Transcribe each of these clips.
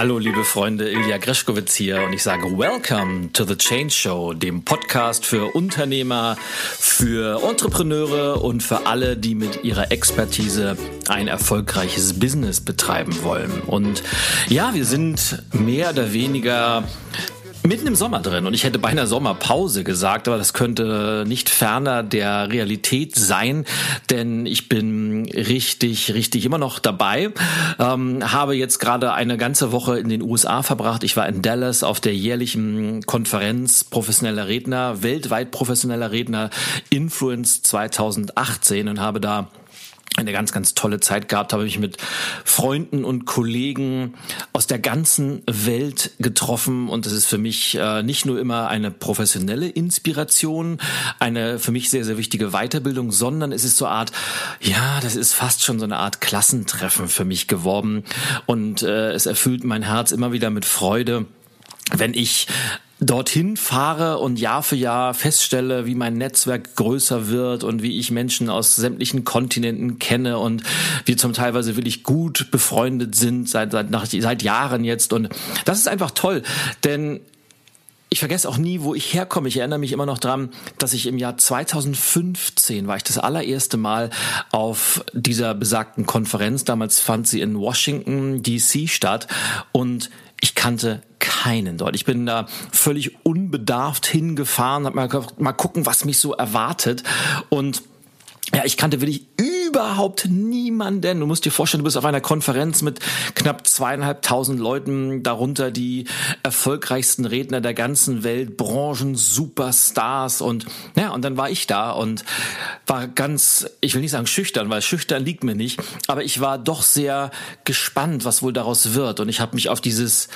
Hallo liebe Freunde, Ilja Greschkowitz hier und ich sage Welcome to the Change Show, dem Podcast für Unternehmer, für Entrepreneure und für alle, die mit ihrer Expertise ein erfolgreiches Business betreiben wollen. Und ja, wir sind mehr oder weniger mitten im Sommer drin und ich hätte beinahe Sommerpause gesagt, aber das könnte nicht ferner der Realität sein, denn ich bin richtig, richtig immer noch dabei. Ähm, habe jetzt gerade eine ganze Woche in den USA verbracht. Ich war in Dallas auf der jährlichen Konferenz professioneller Redner, weltweit professioneller Redner Influence 2018 und habe da eine ganz, ganz tolle Zeit gehabt, habe mich mit Freunden und Kollegen aus der ganzen Welt getroffen. Und es ist für mich äh, nicht nur immer eine professionelle Inspiration, eine für mich sehr, sehr wichtige Weiterbildung, sondern es ist so eine Art, ja, das ist fast schon so eine Art Klassentreffen für mich geworden. Und äh, es erfüllt mein Herz immer wieder mit Freude wenn ich dorthin fahre und Jahr für Jahr feststelle, wie mein Netzwerk größer wird und wie ich Menschen aus sämtlichen Kontinenten kenne und wir zum Teilweise wirklich gut befreundet sind seit, seit, nach, seit Jahren jetzt. Und das ist einfach toll, denn ich vergesse auch nie, wo ich herkomme. Ich erinnere mich immer noch dran, dass ich im Jahr 2015 war ich das allererste Mal auf dieser besagten Konferenz. Damals fand sie in Washington DC statt und ich kannte keinen dort. Ich bin da völlig unbedarft hingefahren, hab mal, mal gucken, was mich so erwartet und ja, ich kannte wirklich überhaupt niemanden. Du musst dir vorstellen, du bist auf einer Konferenz mit knapp zweieinhalbtausend Leuten, darunter die erfolgreichsten Redner der ganzen Welt, Branchen, Superstars und ja, und dann war ich da und war ganz, ich will nicht sagen schüchtern, weil schüchtern liegt mir nicht, aber ich war doch sehr gespannt, was wohl daraus wird und ich habe mich auf dieses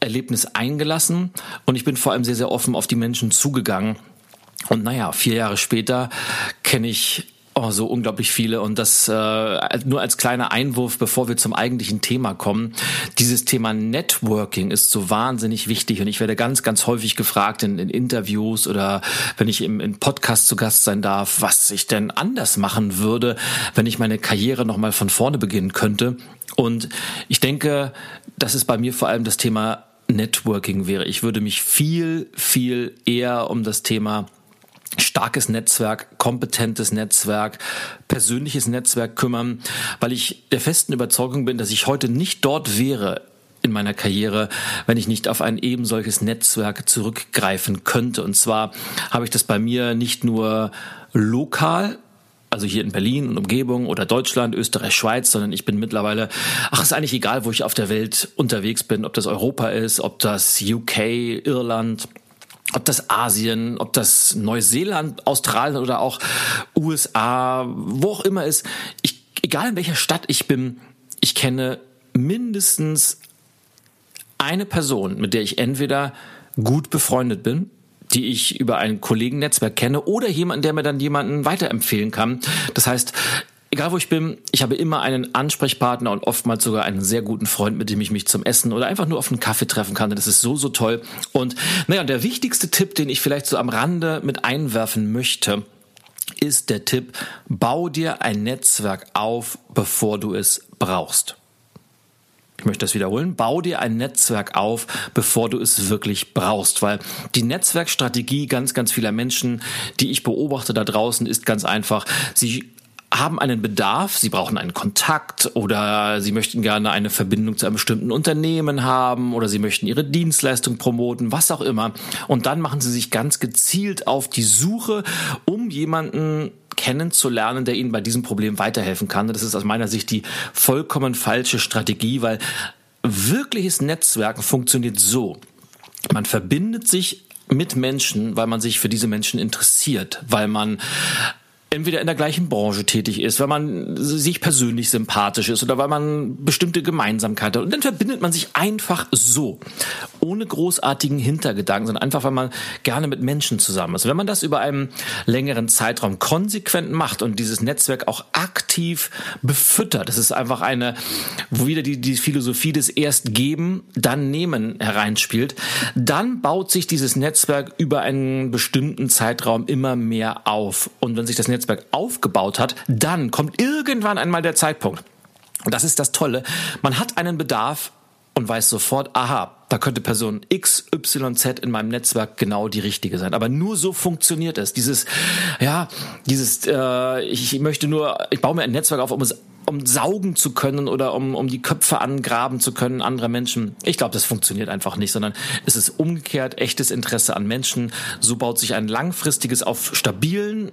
Erlebnis eingelassen und ich bin vor allem sehr, sehr offen auf die Menschen zugegangen. Und naja, vier Jahre später kenne ich Oh, so unglaublich viele. Und das äh, nur als kleiner Einwurf, bevor wir zum eigentlichen Thema kommen. Dieses Thema Networking ist so wahnsinnig wichtig. Und ich werde ganz, ganz häufig gefragt in, in Interviews oder wenn ich im, im Podcast zu Gast sein darf, was ich denn anders machen würde, wenn ich meine Karriere nochmal von vorne beginnen könnte. Und ich denke, das ist bei mir vor allem das Thema Networking wäre. Ich würde mich viel, viel eher um das Thema starkes Netzwerk, kompetentes Netzwerk, persönliches Netzwerk kümmern, weil ich der festen Überzeugung bin, dass ich heute nicht dort wäre in meiner Karriere, wenn ich nicht auf ein eben solches Netzwerk zurückgreifen könnte. Und zwar habe ich das bei mir nicht nur lokal also hier in Berlin und Umgebung oder Deutschland, Österreich, Schweiz, sondern ich bin mittlerweile, ach, ist eigentlich egal, wo ich auf der Welt unterwegs bin, ob das Europa ist, ob das UK, Irland, ob das Asien, ob das Neuseeland, Australien oder auch USA, wo auch immer ist, ich, egal in welcher Stadt ich bin, ich kenne mindestens eine Person, mit der ich entweder gut befreundet bin, die ich über ein Kollegennetzwerk kenne oder jemanden, der mir dann jemanden weiterempfehlen kann. Das heißt, egal wo ich bin, ich habe immer einen Ansprechpartner und oftmals sogar einen sehr guten Freund, mit dem ich mich zum Essen oder einfach nur auf einen Kaffee treffen kann. Das ist so, so toll. Und naja, der wichtigste Tipp, den ich vielleicht so am Rande mit einwerfen möchte, ist der Tipp, bau dir ein Netzwerk auf, bevor du es brauchst. Ich möchte das wiederholen. Bau dir ein Netzwerk auf, bevor du es wirklich brauchst, weil die Netzwerkstrategie ganz, ganz vieler Menschen, die ich beobachte da draußen, ist ganz einfach. Sie haben einen Bedarf, sie brauchen einen Kontakt oder sie möchten gerne eine Verbindung zu einem bestimmten Unternehmen haben oder sie möchten ihre Dienstleistung promoten, was auch immer. Und dann machen sie sich ganz gezielt auf die Suche, um jemanden kennenzulernen, der ihnen bei diesem Problem weiterhelfen kann. Das ist aus meiner Sicht die vollkommen falsche Strategie, weil wirkliches Netzwerken funktioniert so. Man verbindet sich mit Menschen, weil man sich für diese Menschen interessiert, weil man entweder in der gleichen Branche tätig ist, weil man sich persönlich sympathisch ist oder weil man bestimmte Gemeinsamkeiten hat. Und dann verbindet man sich einfach so, ohne großartigen Hintergedanken, sondern einfach, weil man gerne mit Menschen zusammen ist. wenn man das über einen längeren Zeitraum konsequent macht und dieses Netzwerk auch aktiv befüttert, das ist einfach eine, wo wieder die, die Philosophie des erst geben, dann nehmen hereinspielt, dann baut sich dieses Netzwerk über einen bestimmten Zeitraum immer mehr auf. Und wenn sich das Netzwerk Netzwerk aufgebaut hat, dann kommt irgendwann einmal der Zeitpunkt. Und das ist das Tolle. Man hat einen Bedarf und weiß sofort, aha, da könnte Person X, Y, Z in meinem Netzwerk genau die richtige sein. Aber nur so funktioniert es. Dieses, ja, dieses, äh, ich, möchte nur, ich baue mir ein Netzwerk auf, um es um saugen zu können oder um, um die Köpfe angraben zu können anderer Menschen. Ich glaube, das funktioniert einfach nicht, sondern es ist umgekehrt echtes Interesse an Menschen. So baut sich ein langfristiges, auf stabilen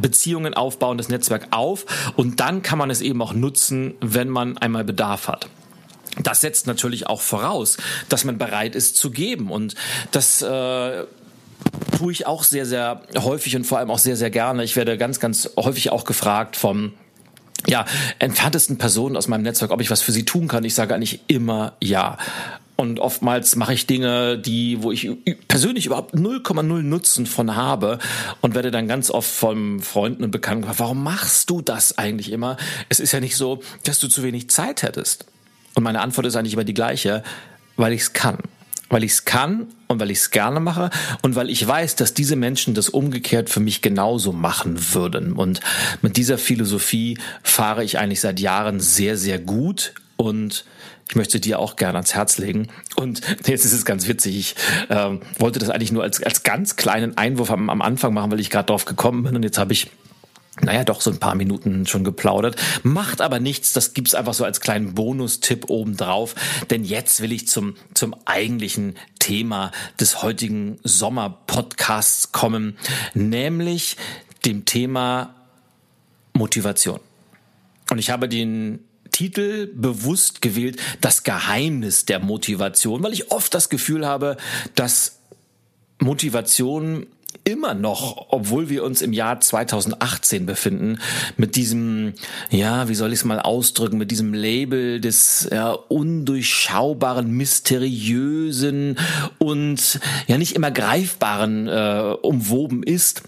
Beziehungen aufbauendes Netzwerk auf und dann kann man es eben auch nutzen, wenn man einmal Bedarf hat. Das setzt natürlich auch voraus, dass man bereit ist zu geben. Und das äh, tue ich auch sehr, sehr häufig und vor allem auch sehr, sehr gerne. Ich werde ganz, ganz häufig auch gefragt vom ja, entferntesten Personen aus meinem Netzwerk, ob ich was für sie tun kann. Ich sage eigentlich immer ja. Und oftmals mache ich Dinge, die, wo ich persönlich überhaupt 0,0 Nutzen von habe und werde dann ganz oft von Freunden und Bekannten gefragt, warum machst du das eigentlich immer? Es ist ja nicht so, dass du zu wenig Zeit hättest. Und meine Antwort ist eigentlich immer die gleiche, weil ich es kann. Weil ich es kann und weil ich es gerne mache und weil ich weiß, dass diese Menschen das umgekehrt für mich genauso machen würden. Und mit dieser Philosophie fahre ich eigentlich seit Jahren sehr, sehr gut und ich möchte dir auch gerne ans Herz legen. Und jetzt ist es ganz witzig. Ich äh, wollte das eigentlich nur als, als ganz kleinen Einwurf am, am Anfang machen, weil ich gerade drauf gekommen bin. Und jetzt habe ich naja, doch so ein paar Minuten schon geplaudert. Macht aber nichts, das gibt's einfach so als kleinen Bonustipp obendrauf. Denn jetzt will ich zum, zum eigentlichen Thema des heutigen Sommerpodcasts kommen, nämlich dem Thema Motivation. Und ich habe den Titel bewusst gewählt, das Geheimnis der Motivation, weil ich oft das Gefühl habe, dass Motivation immer noch, obwohl wir uns im Jahr 2018 befinden, mit diesem, ja, wie soll ich es mal ausdrücken, mit diesem Label des ja, undurchschaubaren, mysteriösen und ja nicht immer greifbaren äh, umwoben ist.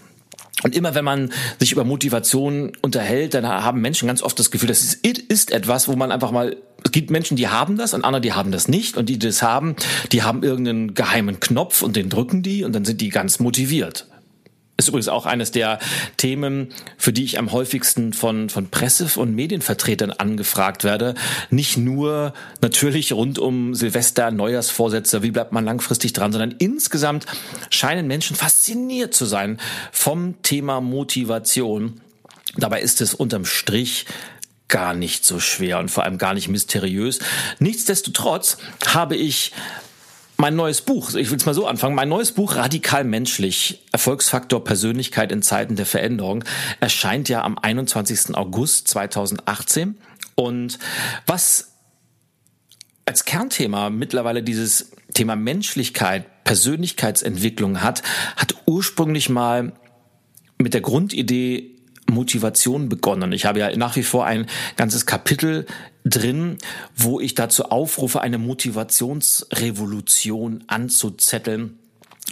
Und immer wenn man sich über Motivation unterhält, dann haben Menschen ganz oft das Gefühl, das ist, etwas, wo man einfach mal es gibt Menschen, die haben das und andere, die haben das nicht. Und die, die das haben, die haben irgendeinen geheimen Knopf und den drücken die und dann sind die ganz motiviert. Ist übrigens auch eines der Themen, für die ich am häufigsten von, von Presse- und Medienvertretern angefragt werde. Nicht nur natürlich rund um Silvester, Neujahrsvorsätze, wie bleibt man langfristig dran, sondern insgesamt scheinen Menschen fasziniert zu sein vom Thema Motivation. Dabei ist es unterm Strich gar nicht so schwer und vor allem gar nicht mysteriös. Nichtsdestotrotz habe ich mein neues Buch, ich will es mal so anfangen, mein neues Buch Radikal menschlich, Erfolgsfaktor Persönlichkeit in Zeiten der Veränderung, erscheint ja am 21. August 2018. Und was als Kernthema mittlerweile dieses Thema Menschlichkeit, Persönlichkeitsentwicklung hat, hat ursprünglich mal mit der Grundidee Motivation begonnen. Ich habe ja nach wie vor ein ganzes Kapitel drin, wo ich dazu aufrufe, eine Motivationsrevolution anzuzetteln,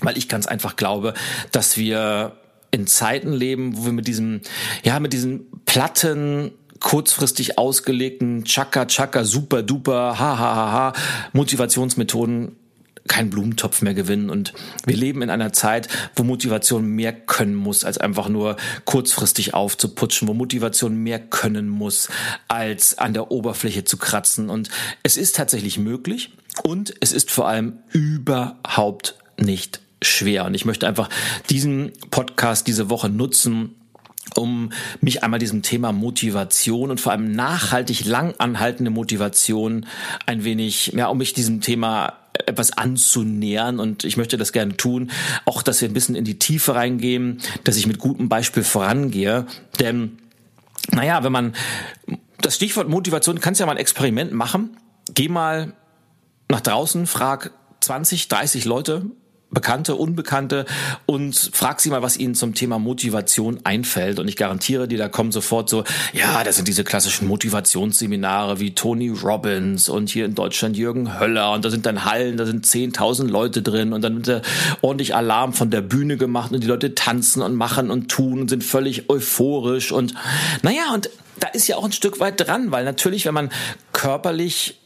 weil ich ganz einfach glaube, dass wir in Zeiten leben, wo wir mit diesem, ja, mit diesen platten, kurzfristig ausgelegten Chaka Chaka Super Duper ha ha ha ha Motivationsmethoden keinen Blumentopf mehr gewinnen. Und wir leben in einer Zeit, wo Motivation mehr können muss, als einfach nur kurzfristig aufzuputschen, wo Motivation mehr können muss, als an der Oberfläche zu kratzen. Und es ist tatsächlich möglich und es ist vor allem überhaupt nicht schwer. Und ich möchte einfach diesen Podcast diese Woche nutzen, um mich einmal diesem Thema Motivation und vor allem nachhaltig lang anhaltende Motivation ein wenig, ja, um mich diesem Thema etwas anzunähern und ich möchte das gerne tun, auch dass wir ein bisschen in die Tiefe reingehen, dass ich mit gutem Beispiel vorangehe, denn naja, wenn man das Stichwort Motivation, kannst ja mal ein Experiment machen, geh mal nach draußen, frag 20, 30 Leute, Bekannte, Unbekannte und frag sie mal, was ihnen zum Thema Motivation einfällt. Und ich garantiere dir, da kommen sofort so, ja, das sind diese klassischen Motivationsseminare wie Tony Robbins und hier in Deutschland Jürgen Höller. Und da sind dann Hallen, da sind 10.000 Leute drin. Und dann wird ordentlich Alarm von der Bühne gemacht und die Leute tanzen und machen und tun und sind völlig euphorisch. Und naja, und da ist ja auch ein Stück weit dran, weil natürlich, wenn man körperlich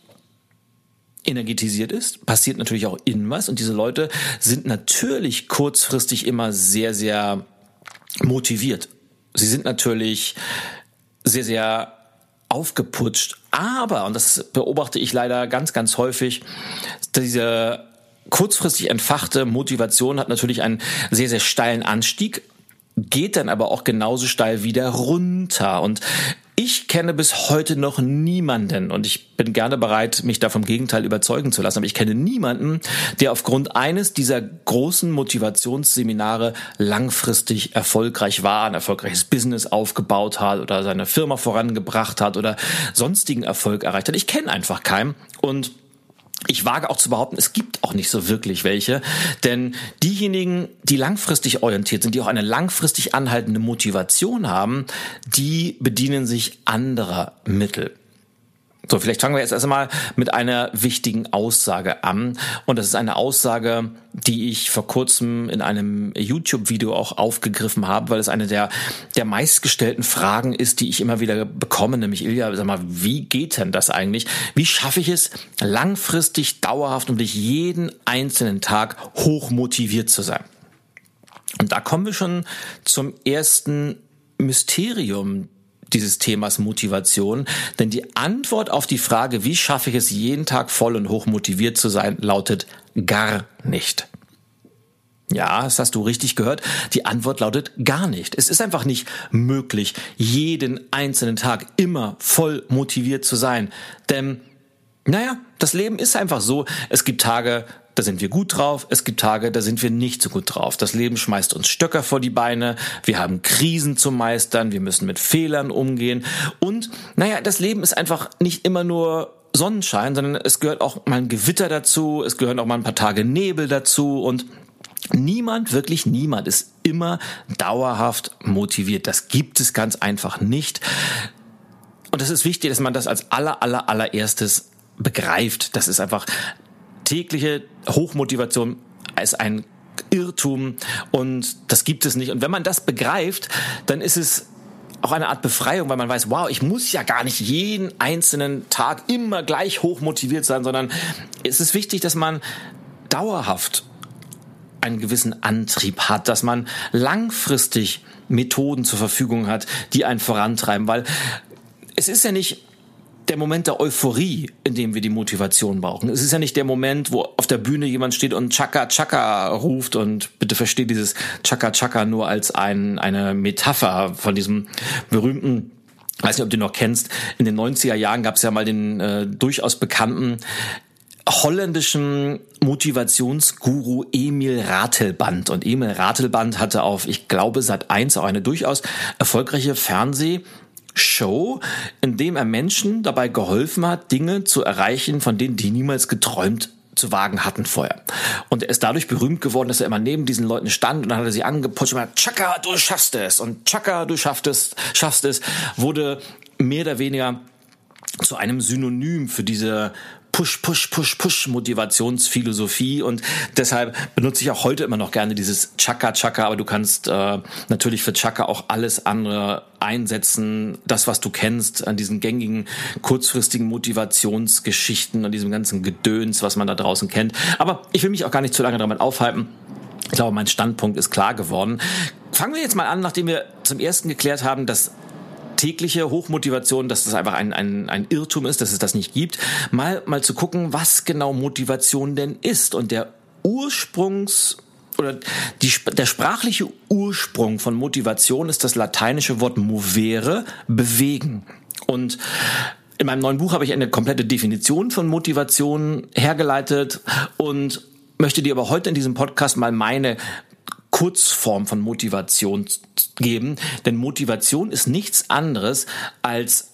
energetisiert ist, passiert natürlich auch in was und diese Leute sind natürlich kurzfristig immer sehr, sehr motiviert. Sie sind natürlich sehr, sehr aufgeputscht. Aber, und das beobachte ich leider ganz, ganz häufig, diese kurzfristig entfachte Motivation hat natürlich einen sehr, sehr steilen Anstieg geht dann aber auch genauso steil wieder runter. Und ich kenne bis heute noch niemanden, und ich bin gerne bereit, mich da vom Gegenteil überzeugen zu lassen, aber ich kenne niemanden, der aufgrund eines dieser großen Motivationsseminare langfristig erfolgreich war, ein erfolgreiches Business aufgebaut hat oder seine Firma vorangebracht hat oder sonstigen Erfolg erreicht hat. Ich kenne einfach keinen. Und ich wage auch zu behaupten, es gibt auch nicht so wirklich welche, denn diejenigen, die langfristig orientiert sind, die auch eine langfristig anhaltende Motivation haben, die bedienen sich anderer Mittel. So, vielleicht fangen wir jetzt erstmal mit einer wichtigen Aussage an. Und das ist eine Aussage, die ich vor kurzem in einem YouTube-Video auch aufgegriffen habe, weil es eine der, der meistgestellten Fragen ist, die ich immer wieder bekomme, nämlich Ilja, sag mal, wie geht denn das eigentlich? Wie schaffe ich es, langfristig, dauerhaft und durch jeden einzelnen Tag hoch motiviert zu sein? Und da kommen wir schon zum ersten Mysterium dieses Themas Motivation. Denn die Antwort auf die Frage, wie schaffe ich es, jeden Tag voll und hoch motiviert zu sein, lautet gar nicht. Ja, das hast du richtig gehört. Die Antwort lautet gar nicht. Es ist einfach nicht möglich, jeden einzelnen Tag immer voll motiviert zu sein. Denn, naja, das Leben ist einfach so. Es gibt Tage, da sind wir gut drauf, es gibt Tage, da sind wir nicht so gut drauf. Das Leben schmeißt uns Stöcker vor die Beine, wir haben Krisen zu meistern, wir müssen mit Fehlern umgehen und naja, das Leben ist einfach nicht immer nur Sonnenschein, sondern es gehört auch mal ein Gewitter dazu, es gehören auch mal ein paar Tage Nebel dazu und Niemand, wirklich niemand ist immer dauerhaft motiviert. Das gibt es ganz einfach nicht. Und es ist wichtig, dass man das als aller, aller, allererstes begreift. Das ist einfach tägliche Hochmotivation ist ein Irrtum und das gibt es nicht. Und wenn man das begreift, dann ist es auch eine Art Befreiung, weil man weiß, wow, ich muss ja gar nicht jeden einzelnen Tag immer gleich hoch motiviert sein, sondern es ist wichtig, dass man dauerhaft einen gewissen Antrieb hat, dass man langfristig Methoden zur Verfügung hat, die einen vorantreiben, weil es ist ja nicht der Moment der Euphorie, in dem wir die Motivation brauchen. Es ist ja nicht der Moment, wo auf der Bühne jemand steht und Chaka Chaka ruft und bitte versteht dieses Chaka Chaka nur als ein, eine Metapher von diesem berühmten weiß nicht, ob du noch kennst, in den 90er Jahren gab es ja mal den äh, durchaus bekannten holländischen Motivationsguru Emil Ratelband. Und Emil Ratelband hatte auf, ich glaube, Sat 1 auch eine durchaus erfolgreiche Fernseh- Show, in dem er Menschen dabei geholfen hat, Dinge zu erreichen, von denen die niemals geträumt zu wagen hatten vorher. Und er ist dadurch berühmt geworden, dass er immer neben diesen Leuten stand und dann hat er sie angeputscht und gesagt, Chaka, du schaffst es. Und Chaka, du schaffst es, schaffst es, wurde mehr oder weniger zu einem Synonym für diese Push, Push, Push, Push Motivationsphilosophie und deshalb benutze ich auch heute immer noch gerne dieses Chaka Chaka, aber du kannst äh, natürlich für Chaka auch alles andere einsetzen, das was du kennst an diesen gängigen kurzfristigen Motivationsgeschichten und diesem ganzen Gedöns, was man da draußen kennt. Aber ich will mich auch gar nicht zu lange damit aufhalten. Ich glaube, mein Standpunkt ist klar geworden. Fangen wir jetzt mal an, nachdem wir zum ersten geklärt haben, dass tägliche Hochmotivation, dass das einfach ein, ein, ein Irrtum ist, dass es das nicht gibt, mal, mal zu gucken, was genau Motivation denn ist. Und der Ursprungs oder die, der sprachliche Ursprung von Motivation ist das lateinische Wort movere, bewegen. Und in meinem neuen Buch habe ich eine komplette Definition von Motivation hergeleitet und möchte dir aber heute in diesem Podcast mal meine Kurzform von Motivation geben, denn Motivation ist nichts anderes als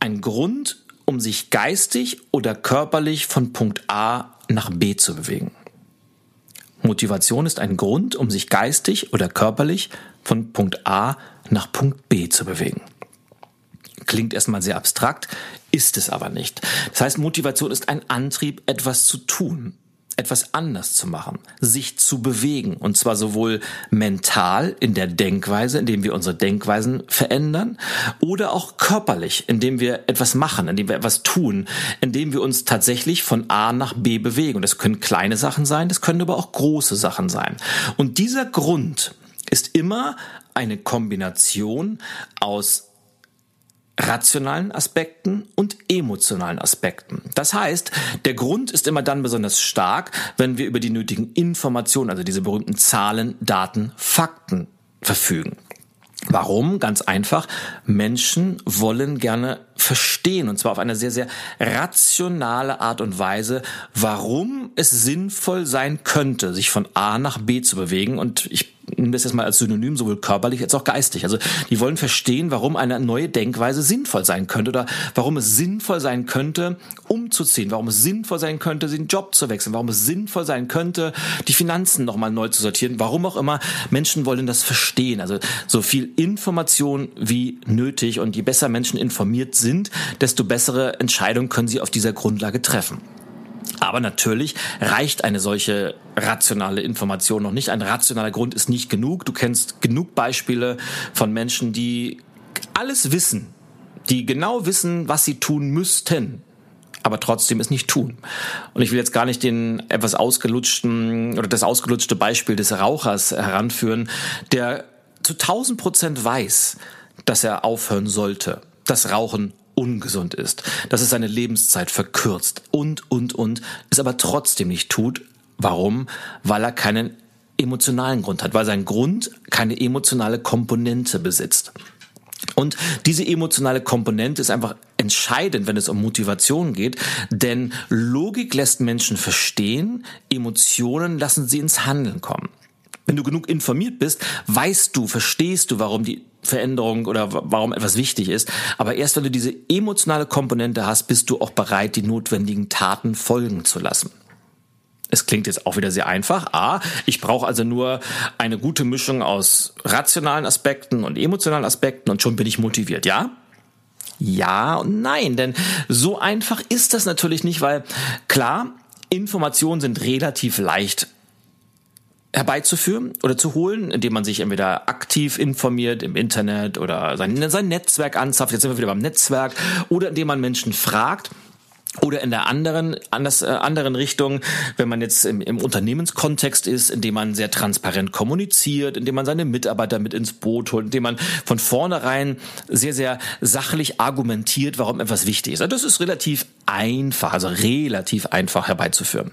ein Grund, um sich geistig oder körperlich von Punkt A nach B zu bewegen. Motivation ist ein Grund, um sich geistig oder körperlich von Punkt A nach Punkt B zu bewegen. Klingt erstmal sehr abstrakt, ist es aber nicht. Das heißt, Motivation ist ein Antrieb, etwas zu tun, etwas anders zu machen, sich zu bewegen. Und zwar sowohl mental in der Denkweise, indem wir unsere Denkweisen verändern, oder auch körperlich, indem wir etwas machen, indem wir etwas tun, indem wir uns tatsächlich von A nach B bewegen. Und das können kleine Sachen sein, das können aber auch große Sachen sein. Und dieser Grund ist immer eine Kombination aus rationalen Aspekten und emotionalen Aspekten. Das heißt, der Grund ist immer dann besonders stark, wenn wir über die nötigen Informationen, also diese berühmten Zahlen, Daten, Fakten verfügen. Warum? Ganz einfach. Menschen wollen gerne verstehen, und zwar auf eine sehr, sehr rationale Art und Weise, warum es sinnvoll sein könnte, sich von A nach B zu bewegen. Und ich nehme das jetzt mal als Synonym, sowohl körperlich als auch geistig. Also die wollen verstehen, warum eine neue Denkweise sinnvoll sein könnte oder warum es sinnvoll sein könnte, umzuziehen, warum es sinnvoll sein könnte, den Job zu wechseln, warum es sinnvoll sein könnte, die Finanzen nochmal neu zu sortieren, warum auch immer. Menschen wollen das verstehen. Also so viel Information wie nötig und je besser Menschen informiert sind, desto bessere Entscheidungen können sie auf dieser Grundlage treffen. Aber natürlich reicht eine solche rationale Information noch nicht. Ein rationaler Grund ist nicht genug. Du kennst genug Beispiele von Menschen, die alles wissen, die genau wissen, was sie tun müssten, aber trotzdem es nicht tun. Und ich will jetzt gar nicht den etwas ausgelutschten oder das ausgelutschte Beispiel des Rauchers heranführen, der zu 1000 Prozent weiß, dass er aufhören sollte, das Rauchen ungesund ist, dass es seine Lebenszeit verkürzt und, und, und, es aber trotzdem nicht tut. Warum? Weil er keinen emotionalen Grund hat, weil sein Grund keine emotionale Komponente besitzt. Und diese emotionale Komponente ist einfach entscheidend, wenn es um Motivation geht, denn Logik lässt Menschen verstehen, Emotionen lassen sie ins Handeln kommen. Wenn du genug informiert bist, weißt du, verstehst du, warum die Veränderung oder warum etwas wichtig ist. Aber erst wenn du diese emotionale Komponente hast, bist du auch bereit, die notwendigen Taten folgen zu lassen. Es klingt jetzt auch wieder sehr einfach. A, ich brauche also nur eine gute Mischung aus rationalen Aspekten und emotionalen Aspekten und schon bin ich motiviert, ja? Ja und nein, denn so einfach ist das natürlich nicht, weil klar, Informationen sind relativ leicht herbeizuführen oder zu holen, indem man sich entweder aktiv informiert im Internet oder sein, sein Netzwerk anzapft, jetzt sind wir wieder beim Netzwerk, oder indem man Menschen fragt, oder in der anderen, anders, äh, anderen Richtung, wenn man jetzt im, im Unternehmenskontext ist, indem man sehr transparent kommuniziert, indem man seine Mitarbeiter mit ins Boot holt, indem man von vornherein sehr, sehr sachlich argumentiert, warum etwas wichtig ist. Also das ist relativ einfach, also relativ einfach herbeizuführen.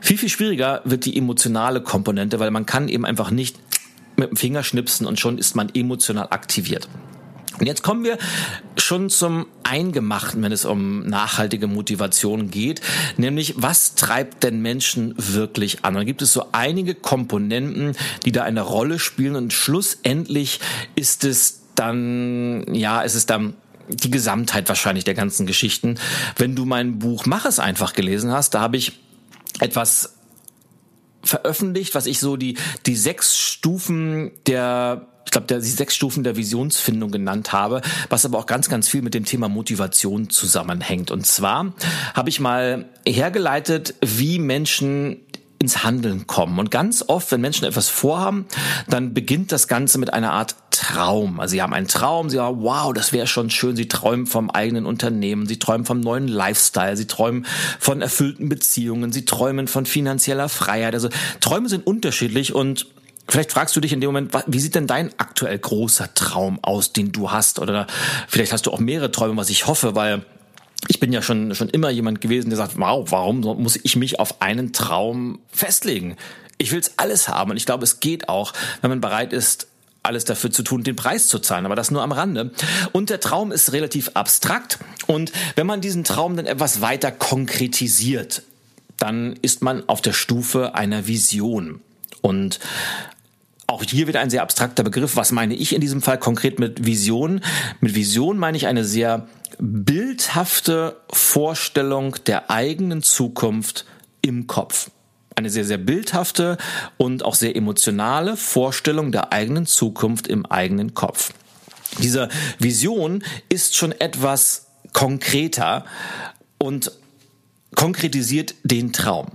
Viel, viel schwieriger wird die emotionale Komponente, weil man kann eben einfach nicht mit dem Finger schnipsen und schon ist man emotional aktiviert. Und jetzt kommen wir schon zum Eingemachten, wenn es um nachhaltige Motivation geht, nämlich was treibt denn Menschen wirklich an? Da gibt es so einige Komponenten, die da eine Rolle spielen und schlussendlich ist es dann, ja, es ist dann die Gesamtheit wahrscheinlich der ganzen Geschichten. Wenn du mein Buch Mach es einfach gelesen hast, da habe ich etwas veröffentlicht, was ich so die, die sechs Stufen der ich glaube, die sechs Stufen der Visionsfindung genannt habe, was aber auch ganz, ganz viel mit dem Thema Motivation zusammenhängt. Und zwar habe ich mal hergeleitet, wie Menschen ins Handeln kommen. Und ganz oft, wenn Menschen etwas vorhaben, dann beginnt das Ganze mit einer Art Traum. Also sie haben einen Traum, sie sagen, wow, das wäre schon schön. Sie träumen vom eigenen Unternehmen, sie träumen vom neuen Lifestyle, sie träumen von erfüllten Beziehungen, sie träumen von finanzieller Freiheit. Also Träume sind unterschiedlich und Vielleicht fragst du dich in dem Moment, wie sieht denn dein aktuell großer Traum aus, den du hast? Oder vielleicht hast du auch mehrere Träume, was ich hoffe, weil ich bin ja schon, schon immer jemand gewesen, der sagt, wow, warum muss ich mich auf einen Traum festlegen? Ich will's alles haben und ich glaube, es geht auch, wenn man bereit ist, alles dafür zu tun, den Preis zu zahlen, aber das nur am Rande. Und der Traum ist relativ abstrakt und wenn man diesen Traum dann etwas weiter konkretisiert, dann ist man auf der Stufe einer Vision. Und auch hier wieder ein sehr abstrakter Begriff. Was meine ich in diesem Fall konkret mit Vision? Mit Vision meine ich eine sehr bildhafte Vorstellung der eigenen Zukunft im Kopf. Eine sehr, sehr bildhafte und auch sehr emotionale Vorstellung der eigenen Zukunft im eigenen Kopf. Diese Vision ist schon etwas konkreter und konkretisiert den Traum.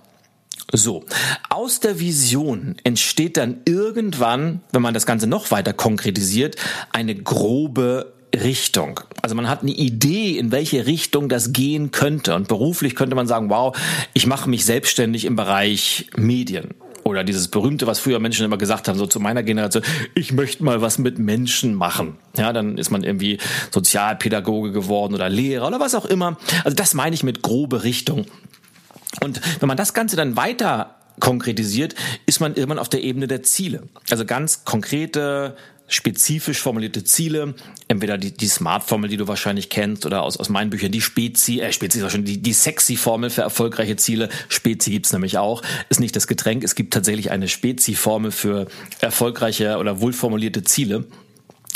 So, aus der Vision entsteht dann irgendwann, wenn man das Ganze noch weiter konkretisiert, eine grobe Richtung. Also man hat eine Idee, in welche Richtung das gehen könnte. Und beruflich könnte man sagen, wow, ich mache mich selbstständig im Bereich Medien Oder dieses berühmte, was früher Menschen immer gesagt haben, so zu meiner Generation, ich möchte mal was mit Menschen machen. Ja, dann ist man irgendwie Sozialpädagoge geworden oder Lehrer oder was auch immer. Also das meine ich mit grobe Richtung. Und wenn man das Ganze dann weiter konkretisiert, ist man irgendwann auf der Ebene der Ziele. Also ganz konkrete spezifisch formulierte Ziele, entweder die, die Smart-Formel, die du wahrscheinlich kennst, oder aus, aus meinen Büchern die Spezi, äh, Spezi ist auch schon die, die Sexy-Formel für erfolgreiche Ziele. Spezi gibt's nämlich auch, ist nicht das Getränk, es gibt tatsächlich eine Spezi-Formel für erfolgreiche oder wohlformulierte Ziele.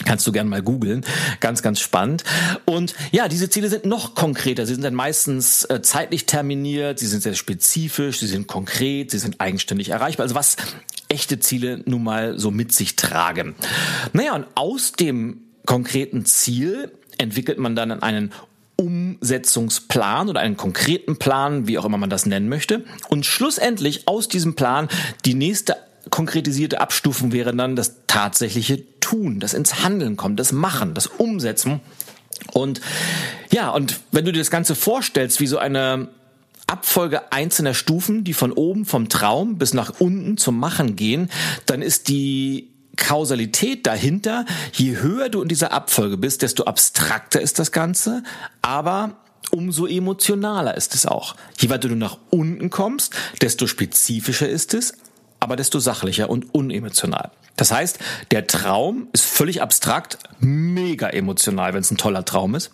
Kannst du gern mal googeln. Ganz, ganz spannend. Und ja, diese Ziele sind noch konkreter. Sie sind dann meistens äh, zeitlich terminiert, sie sind sehr spezifisch, sie sind konkret, sie sind eigenständig erreichbar. Also was echte Ziele nun mal so mit sich tragen. Naja, und aus dem konkreten Ziel entwickelt man dann einen Umsetzungsplan oder einen konkreten Plan, wie auch immer man das nennen möchte. Und schlussendlich aus diesem Plan die nächste konkretisierte Abstufung wäre dann das tatsächliche Tun, das ins Handeln kommt, das Machen, das Umsetzen. Und ja, und wenn du dir das Ganze vorstellst, wie so eine Abfolge einzelner Stufen, die von oben vom Traum bis nach unten zum Machen gehen, dann ist die Kausalität dahinter, je höher du in dieser Abfolge bist, desto abstrakter ist das Ganze, aber umso emotionaler ist es auch. Je weiter du nach unten kommst, desto spezifischer ist es, aber desto sachlicher und unemotional. Das heißt, der Traum ist völlig abstrakt, mega emotional, wenn es ein toller Traum ist.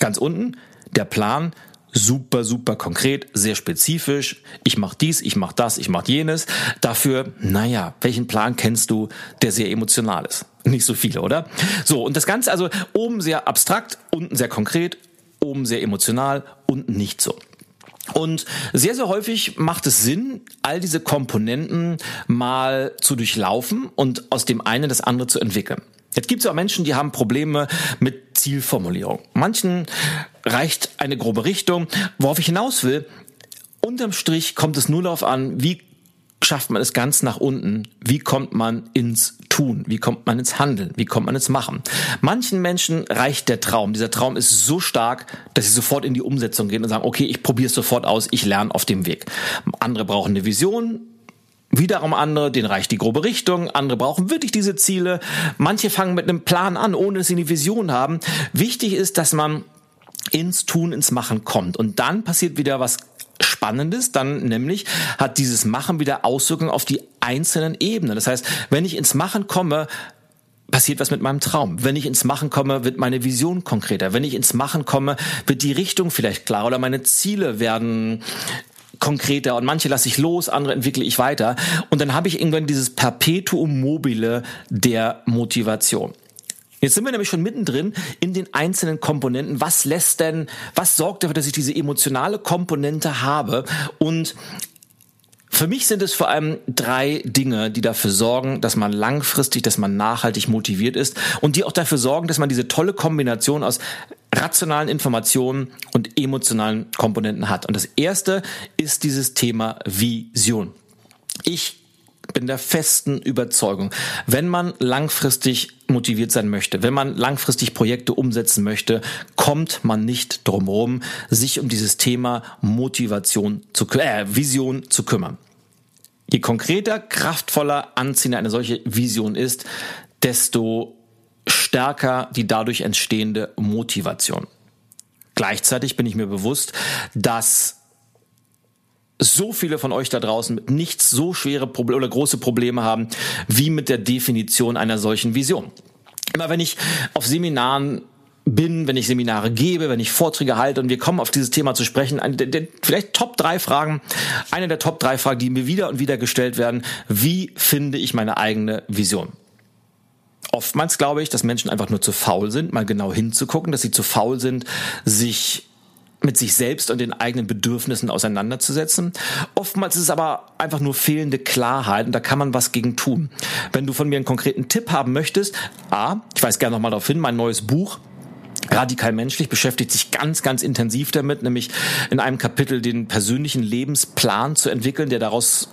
Ganz unten, der Plan super, super konkret, sehr spezifisch. Ich mache dies, ich mache das, ich mache jenes. Dafür, naja, welchen Plan kennst du, der sehr emotional ist? Nicht so viele, oder? So, und das Ganze also oben sehr abstrakt, unten sehr konkret, oben sehr emotional, unten nicht so. Und sehr, sehr häufig macht es Sinn, all diese Komponenten mal zu durchlaufen und aus dem einen das andere zu entwickeln. Jetzt gibt es auch Menschen, die haben Probleme mit Zielformulierung. Manchen reicht eine grobe Richtung. Worauf ich hinaus will, unterm Strich kommt es nur darauf an, wie schafft man es ganz nach unten? Wie kommt man ins Tun? Wie kommt man ins Handeln? Wie kommt man ins Machen? Manchen Menschen reicht der Traum. Dieser Traum ist so stark, dass sie sofort in die Umsetzung gehen und sagen, okay, ich probiere es sofort aus, ich lerne auf dem Weg. Andere brauchen eine Vision, Wiederum andere, denen reicht die grobe Richtung, andere brauchen wirklich diese Ziele. Manche fangen mit einem Plan an, ohne dass sie eine Vision haben. Wichtig ist, dass man ins Tun, ins Machen kommt. Und dann passiert wieder was Spannendes, dann nämlich hat dieses Machen wieder Auswirkungen auf die einzelnen Ebenen. Das heißt, wenn ich ins Machen komme, passiert was mit meinem Traum. Wenn ich ins Machen komme, wird meine Vision konkreter. Wenn ich ins Machen komme, wird die Richtung vielleicht klar oder meine Ziele werden konkreter und manche lasse ich los, andere entwickle ich weiter. Und dann habe ich irgendwann dieses Perpetuum mobile der Motivation. Jetzt sind wir nämlich schon mittendrin in den einzelnen Komponenten. Was lässt denn, was sorgt dafür, dass ich diese emotionale Komponente habe? Und für mich sind es vor allem drei Dinge, die dafür sorgen, dass man langfristig, dass man nachhaltig motiviert ist und die auch dafür sorgen, dass man diese tolle Kombination aus rationalen Informationen und emotionalen Komponenten hat. Und das erste ist dieses Thema Vision. Ich bin der festen Überzeugung, wenn man langfristig motiviert sein möchte, wenn man langfristig Projekte umsetzen möchte, kommt man nicht drumherum, sich um dieses Thema Motivation zu, äh, Vision zu kümmern. Je konkreter, kraftvoller, anziehender eine solche Vision ist, desto stärker die dadurch entstehende Motivation. Gleichzeitig bin ich mir bewusst, dass so viele von euch da draußen mit nichts so schwere Probleme oder große Probleme haben wie mit der Definition einer solchen Vision. Immer wenn ich auf Seminaren bin, wenn ich Seminare gebe, wenn ich Vorträge halte und wir kommen auf dieses Thema zu sprechen, eine der, der, vielleicht Top drei Fragen, eine der Top drei Fragen, die mir wieder und wieder gestellt werden, wie finde ich meine eigene Vision? Oftmals glaube ich, dass Menschen einfach nur zu faul sind, mal genau hinzugucken, dass sie zu faul sind, sich mit sich selbst und den eigenen Bedürfnissen auseinanderzusetzen. Oftmals ist es aber einfach nur fehlende Klarheit und da kann man was gegen tun. Wenn du von mir einen konkreten Tipp haben möchtest, A, ich weise gerne nochmal darauf hin, mein neues Buch, Radikal menschlich beschäftigt sich ganz, ganz intensiv damit, nämlich in einem Kapitel den persönlichen Lebensplan zu entwickeln, der daraus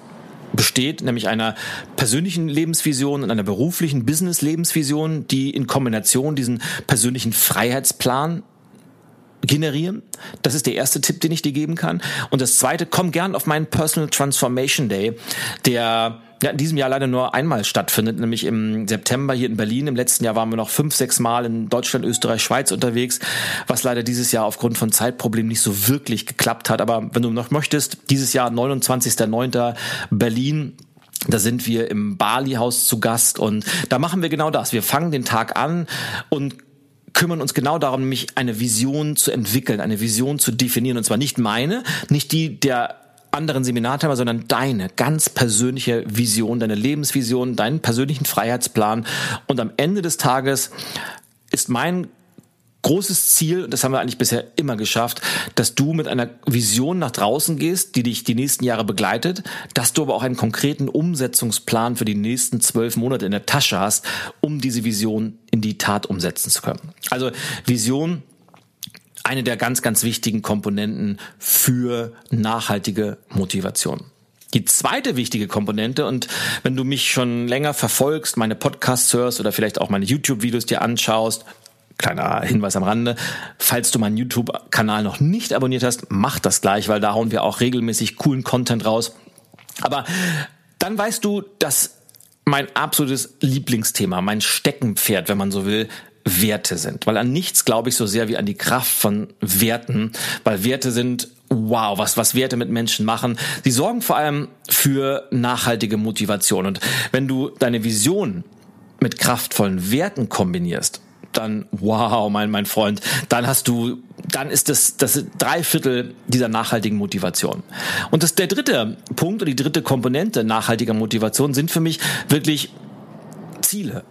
besteht, nämlich einer persönlichen Lebensvision und einer beruflichen Business-Lebensvision, die in Kombination diesen persönlichen Freiheitsplan generieren. Das ist der erste Tipp, den ich dir geben kann. Und das zweite, komm gern auf meinen Personal Transformation Day, der ja, in diesem Jahr leider nur einmal stattfindet, nämlich im September hier in Berlin. Im letzten Jahr waren wir noch fünf, sechs Mal in Deutschland, Österreich, Schweiz unterwegs, was leider dieses Jahr aufgrund von Zeitproblemen nicht so wirklich geklappt hat. Aber wenn du noch möchtest, dieses Jahr 29.09. Berlin, da sind wir im Bali-Haus zu Gast und da machen wir genau das. Wir fangen den Tag an und kümmern uns genau darum, nämlich eine Vision zu entwickeln, eine Vision zu definieren. Und zwar nicht meine, nicht die der anderen Seminarteilnehmer, sondern deine ganz persönliche Vision, deine Lebensvision, deinen persönlichen Freiheitsplan. Und am Ende des Tages ist mein großes Ziel, und das haben wir eigentlich bisher immer geschafft, dass du mit einer Vision nach draußen gehst, die dich die nächsten Jahre begleitet, dass du aber auch einen konkreten Umsetzungsplan für die nächsten zwölf Monate in der Tasche hast, um diese Vision in die Tat umsetzen zu können. Also Vision eine der ganz, ganz wichtigen Komponenten für nachhaltige Motivation. Die zweite wichtige Komponente, und wenn du mich schon länger verfolgst, meine Podcasts hörst oder vielleicht auch meine YouTube-Videos dir anschaust, kleiner Hinweis am Rande, falls du meinen YouTube-Kanal noch nicht abonniert hast, mach das gleich, weil da hauen wir auch regelmäßig coolen Content raus. Aber dann weißt du, dass mein absolutes Lieblingsthema, mein Steckenpferd, wenn man so will, Werte sind. Weil an nichts glaube ich so sehr wie an die Kraft von Werten, weil Werte sind wow, was, was Werte mit Menschen machen. Sie sorgen vor allem für nachhaltige Motivation. Und wenn du deine Vision mit kraftvollen Werten kombinierst, dann wow, mein, mein Freund, dann hast du, dann ist das, das drei Viertel dieser nachhaltigen Motivation. Und das, der dritte Punkt und die dritte Komponente nachhaltiger Motivation sind für mich wirklich Ziele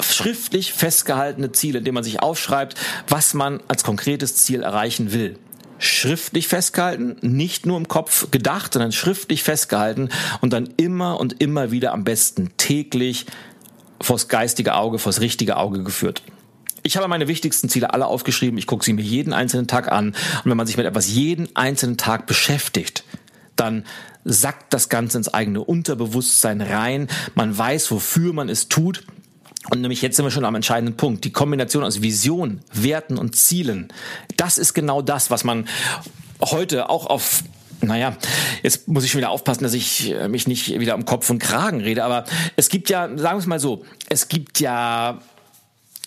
schriftlich festgehaltene Ziele, indem man sich aufschreibt, was man als konkretes Ziel erreichen will. Schriftlich festgehalten, nicht nur im Kopf gedacht, sondern schriftlich festgehalten und dann immer und immer wieder am besten täglich vors geistige Auge, vors richtige Auge geführt. Ich habe meine wichtigsten Ziele alle aufgeschrieben. Ich gucke sie mir jeden einzelnen Tag an. Und wenn man sich mit etwas jeden einzelnen Tag beschäftigt, dann sackt das Ganze ins eigene Unterbewusstsein rein. Man weiß, wofür man es tut. Und nämlich jetzt sind wir schon am entscheidenden Punkt. Die Kombination aus Vision, Werten und Zielen. Das ist genau das, was man heute auch auf naja, jetzt muss ich schon wieder aufpassen, dass ich äh, mich nicht wieder um Kopf und Kragen rede, aber es gibt ja, sagen wir es mal so, es gibt ja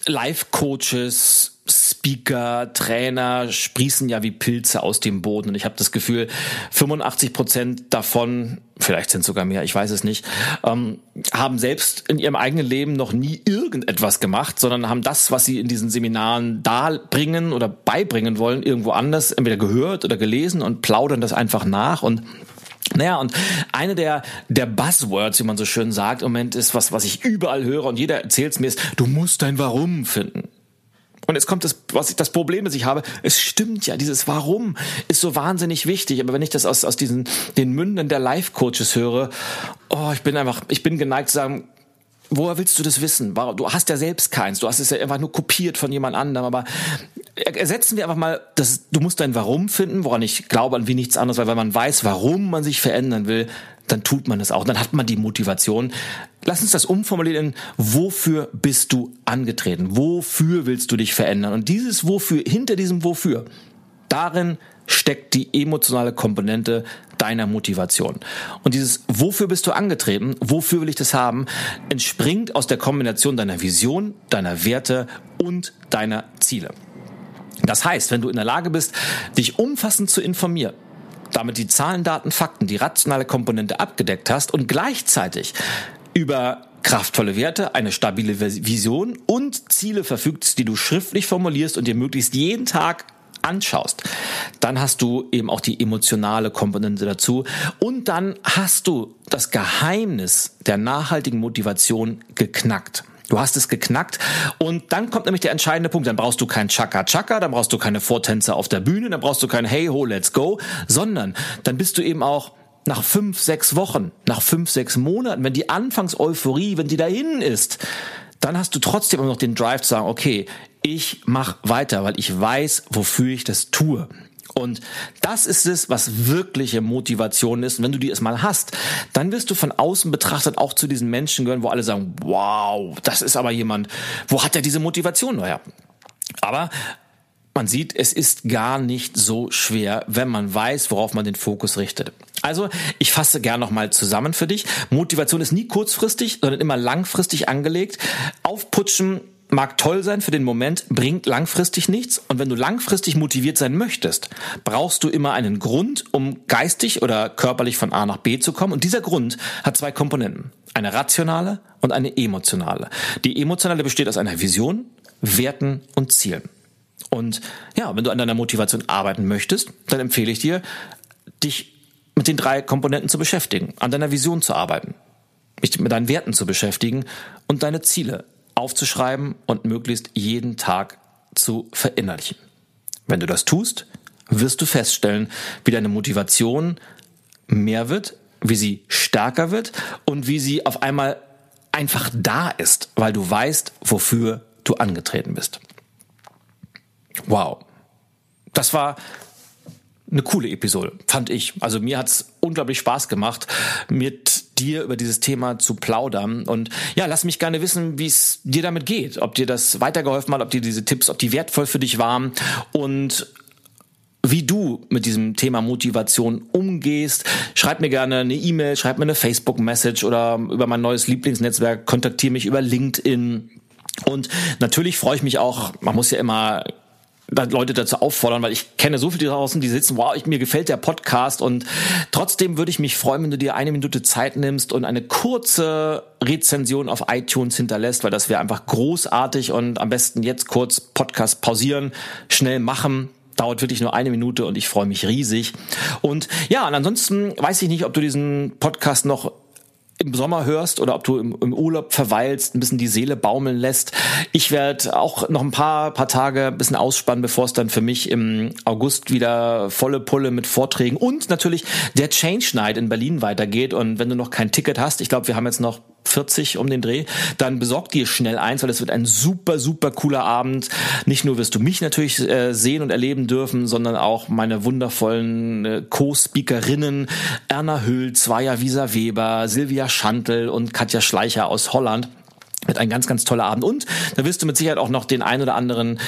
Life-Coaches, Speaker, Trainer sprießen ja wie Pilze aus dem Boden. Und ich habe das Gefühl, 85 Prozent davon, vielleicht sind sogar mehr, ich weiß es nicht, ähm, haben selbst in ihrem eigenen Leben noch nie irgendetwas gemacht, sondern haben das, was sie in diesen Seminaren darbringen oder beibringen wollen, irgendwo anders entweder gehört oder gelesen und plaudern das einfach nach und naja, und eine der, der Buzzwords, wie man so schön sagt, im Moment ist was, was ich überall höre und jeder erzählt es mir, ist, du musst dein Warum finden. Und jetzt kommt das, was ich, das Problem, das ich habe. Es stimmt ja, dieses Warum ist so wahnsinnig wichtig. Aber wenn ich das aus, aus diesen, den Münden der Life-Coaches höre, oh, ich bin einfach, ich bin geneigt zu sagen, woher willst du das wissen? Du hast ja selbst keins. Du hast es ja einfach nur kopiert von jemand anderem. Aber ersetzen wir einfach mal, das, du musst dein Warum finden, woran ich glaube an wie nichts anderes, weil wenn man weiß, warum man sich verändern will, dann tut man es auch. Dann hat man die Motivation. Lass uns das umformulieren. Wofür bist du angetreten? Wofür willst du dich verändern? Und dieses Wofür, hinter diesem Wofür, darin steckt die emotionale Komponente deiner Motivation. Und dieses Wofür bist du angetreten? Wofür will ich das haben? entspringt aus der Kombination deiner Vision, deiner Werte und deiner Ziele. Das heißt, wenn du in der Lage bist, dich umfassend zu informieren, damit die Zahlen, Daten, Fakten, die rationale Komponente abgedeckt hast und gleichzeitig über kraftvolle Werte, eine stabile Vision und Ziele verfügst, die du schriftlich formulierst und dir möglichst jeden Tag anschaust, dann hast du eben auch die emotionale Komponente dazu und dann hast du das Geheimnis der nachhaltigen Motivation geknackt. Du hast es geknackt und dann kommt nämlich der entscheidende Punkt. Dann brauchst du kein Chaka Chaka, dann brauchst du keine Vortänzer auf der Bühne, dann brauchst du kein Hey ho, let's go, sondern dann bist du eben auch nach fünf, sechs Wochen, nach fünf, sechs Monaten, wenn die Anfangseuphorie, wenn die dahin ist, dann hast du trotzdem immer noch den Drive zu sagen, okay, ich mach weiter, weil ich weiß, wofür ich das tue. Und das ist es, was wirkliche Motivation ist. Und wenn du die erstmal hast, dann wirst du von außen betrachtet auch zu diesen Menschen gehören, wo alle sagen, wow, das ist aber jemand, wo hat er diese Motivation her? Aber man sieht, es ist gar nicht so schwer, wenn man weiß, worauf man den Fokus richtet. Also, ich fasse gern nochmal zusammen für dich. Motivation ist nie kurzfristig, sondern immer langfristig angelegt. Aufputschen mag toll sein für den Moment, bringt langfristig nichts. Und wenn du langfristig motiviert sein möchtest, brauchst du immer einen Grund, um geistig oder körperlich von A nach B zu kommen. Und dieser Grund hat zwei Komponenten. Eine rationale und eine emotionale. Die emotionale besteht aus einer Vision, Werten und Zielen. Und ja, wenn du an deiner Motivation arbeiten möchtest, dann empfehle ich dir, dich mit den drei Komponenten zu beschäftigen, an deiner Vision zu arbeiten, dich mit deinen Werten zu beschäftigen und deine Ziele aufzuschreiben und möglichst jeden Tag zu verinnerlichen. Wenn du das tust, wirst du feststellen, wie deine Motivation mehr wird, wie sie stärker wird und wie sie auf einmal einfach da ist, weil du weißt, wofür du angetreten bist. Wow. Das war eine coole Episode, fand ich. Also mir hat's unglaublich Spaß gemacht, mit dir über dieses Thema zu plaudern. Und ja, lass mich gerne wissen, wie es dir damit geht, ob dir das weitergeholfen hat, ob dir diese Tipps, ob die wertvoll für dich waren und wie du mit diesem Thema Motivation umgehst. Schreib mir gerne eine E-Mail, schreib mir eine Facebook-Message oder über mein neues Lieblingsnetzwerk, kontaktiere mich über LinkedIn. Und natürlich freue ich mich auch, man muss ja immer Leute dazu auffordern, weil ich kenne so viele draußen, die sitzen, wow, ich, mir gefällt der Podcast und trotzdem würde ich mich freuen, wenn du dir eine Minute Zeit nimmst und eine kurze Rezension auf iTunes hinterlässt, weil das wäre einfach großartig und am besten jetzt kurz Podcast pausieren, schnell machen, dauert wirklich nur eine Minute und ich freue mich riesig. Und ja, und ansonsten weiß ich nicht, ob du diesen Podcast noch im Sommer hörst oder ob du im, im, Urlaub verweilst, ein bisschen die Seele baumeln lässt. Ich werde auch noch ein paar, paar Tage ein bisschen ausspannen, bevor es dann für mich im August wieder volle Pulle mit Vorträgen und natürlich der Change Night in Berlin weitergeht. Und wenn du noch kein Ticket hast, ich glaube, wir haben jetzt noch 40 um den Dreh, dann besorg dir schnell eins, weil es wird ein super, super cooler Abend. Nicht nur wirst du mich natürlich äh, sehen und erleben dürfen, sondern auch meine wundervollen äh, Co-Speakerinnen Erna Hüll, Zweier Wieser Weber, Silvia Schantel und Katja Schleicher aus Holland. Wird ein ganz, ganz toller Abend. Und da wirst du mit Sicherheit auch noch den ein oder anderen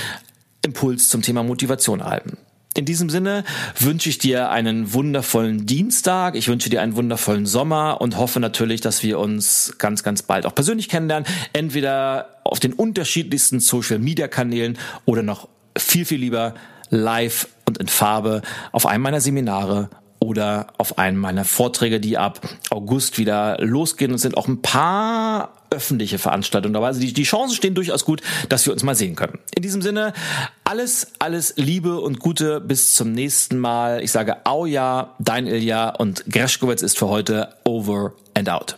Impuls zum Thema Motivation erhalten. In diesem Sinne wünsche ich dir einen wundervollen Dienstag, ich wünsche dir einen wundervollen Sommer und hoffe natürlich, dass wir uns ganz, ganz bald auch persönlich kennenlernen, entweder auf den unterschiedlichsten Social-Media-Kanälen oder noch viel, viel lieber live und in Farbe auf einem meiner Seminare oder auf einem meiner Vorträge, die ab August wieder losgehen und sind auch ein paar öffentliche Veranstaltungen dabei. Also die, die Chancen stehen durchaus gut, dass wir uns mal sehen können. In diesem Sinne, alles, alles Liebe und Gute bis zum nächsten Mal. Ich sage Au ja, dein Ilja und Greschkowitz ist für heute over and out.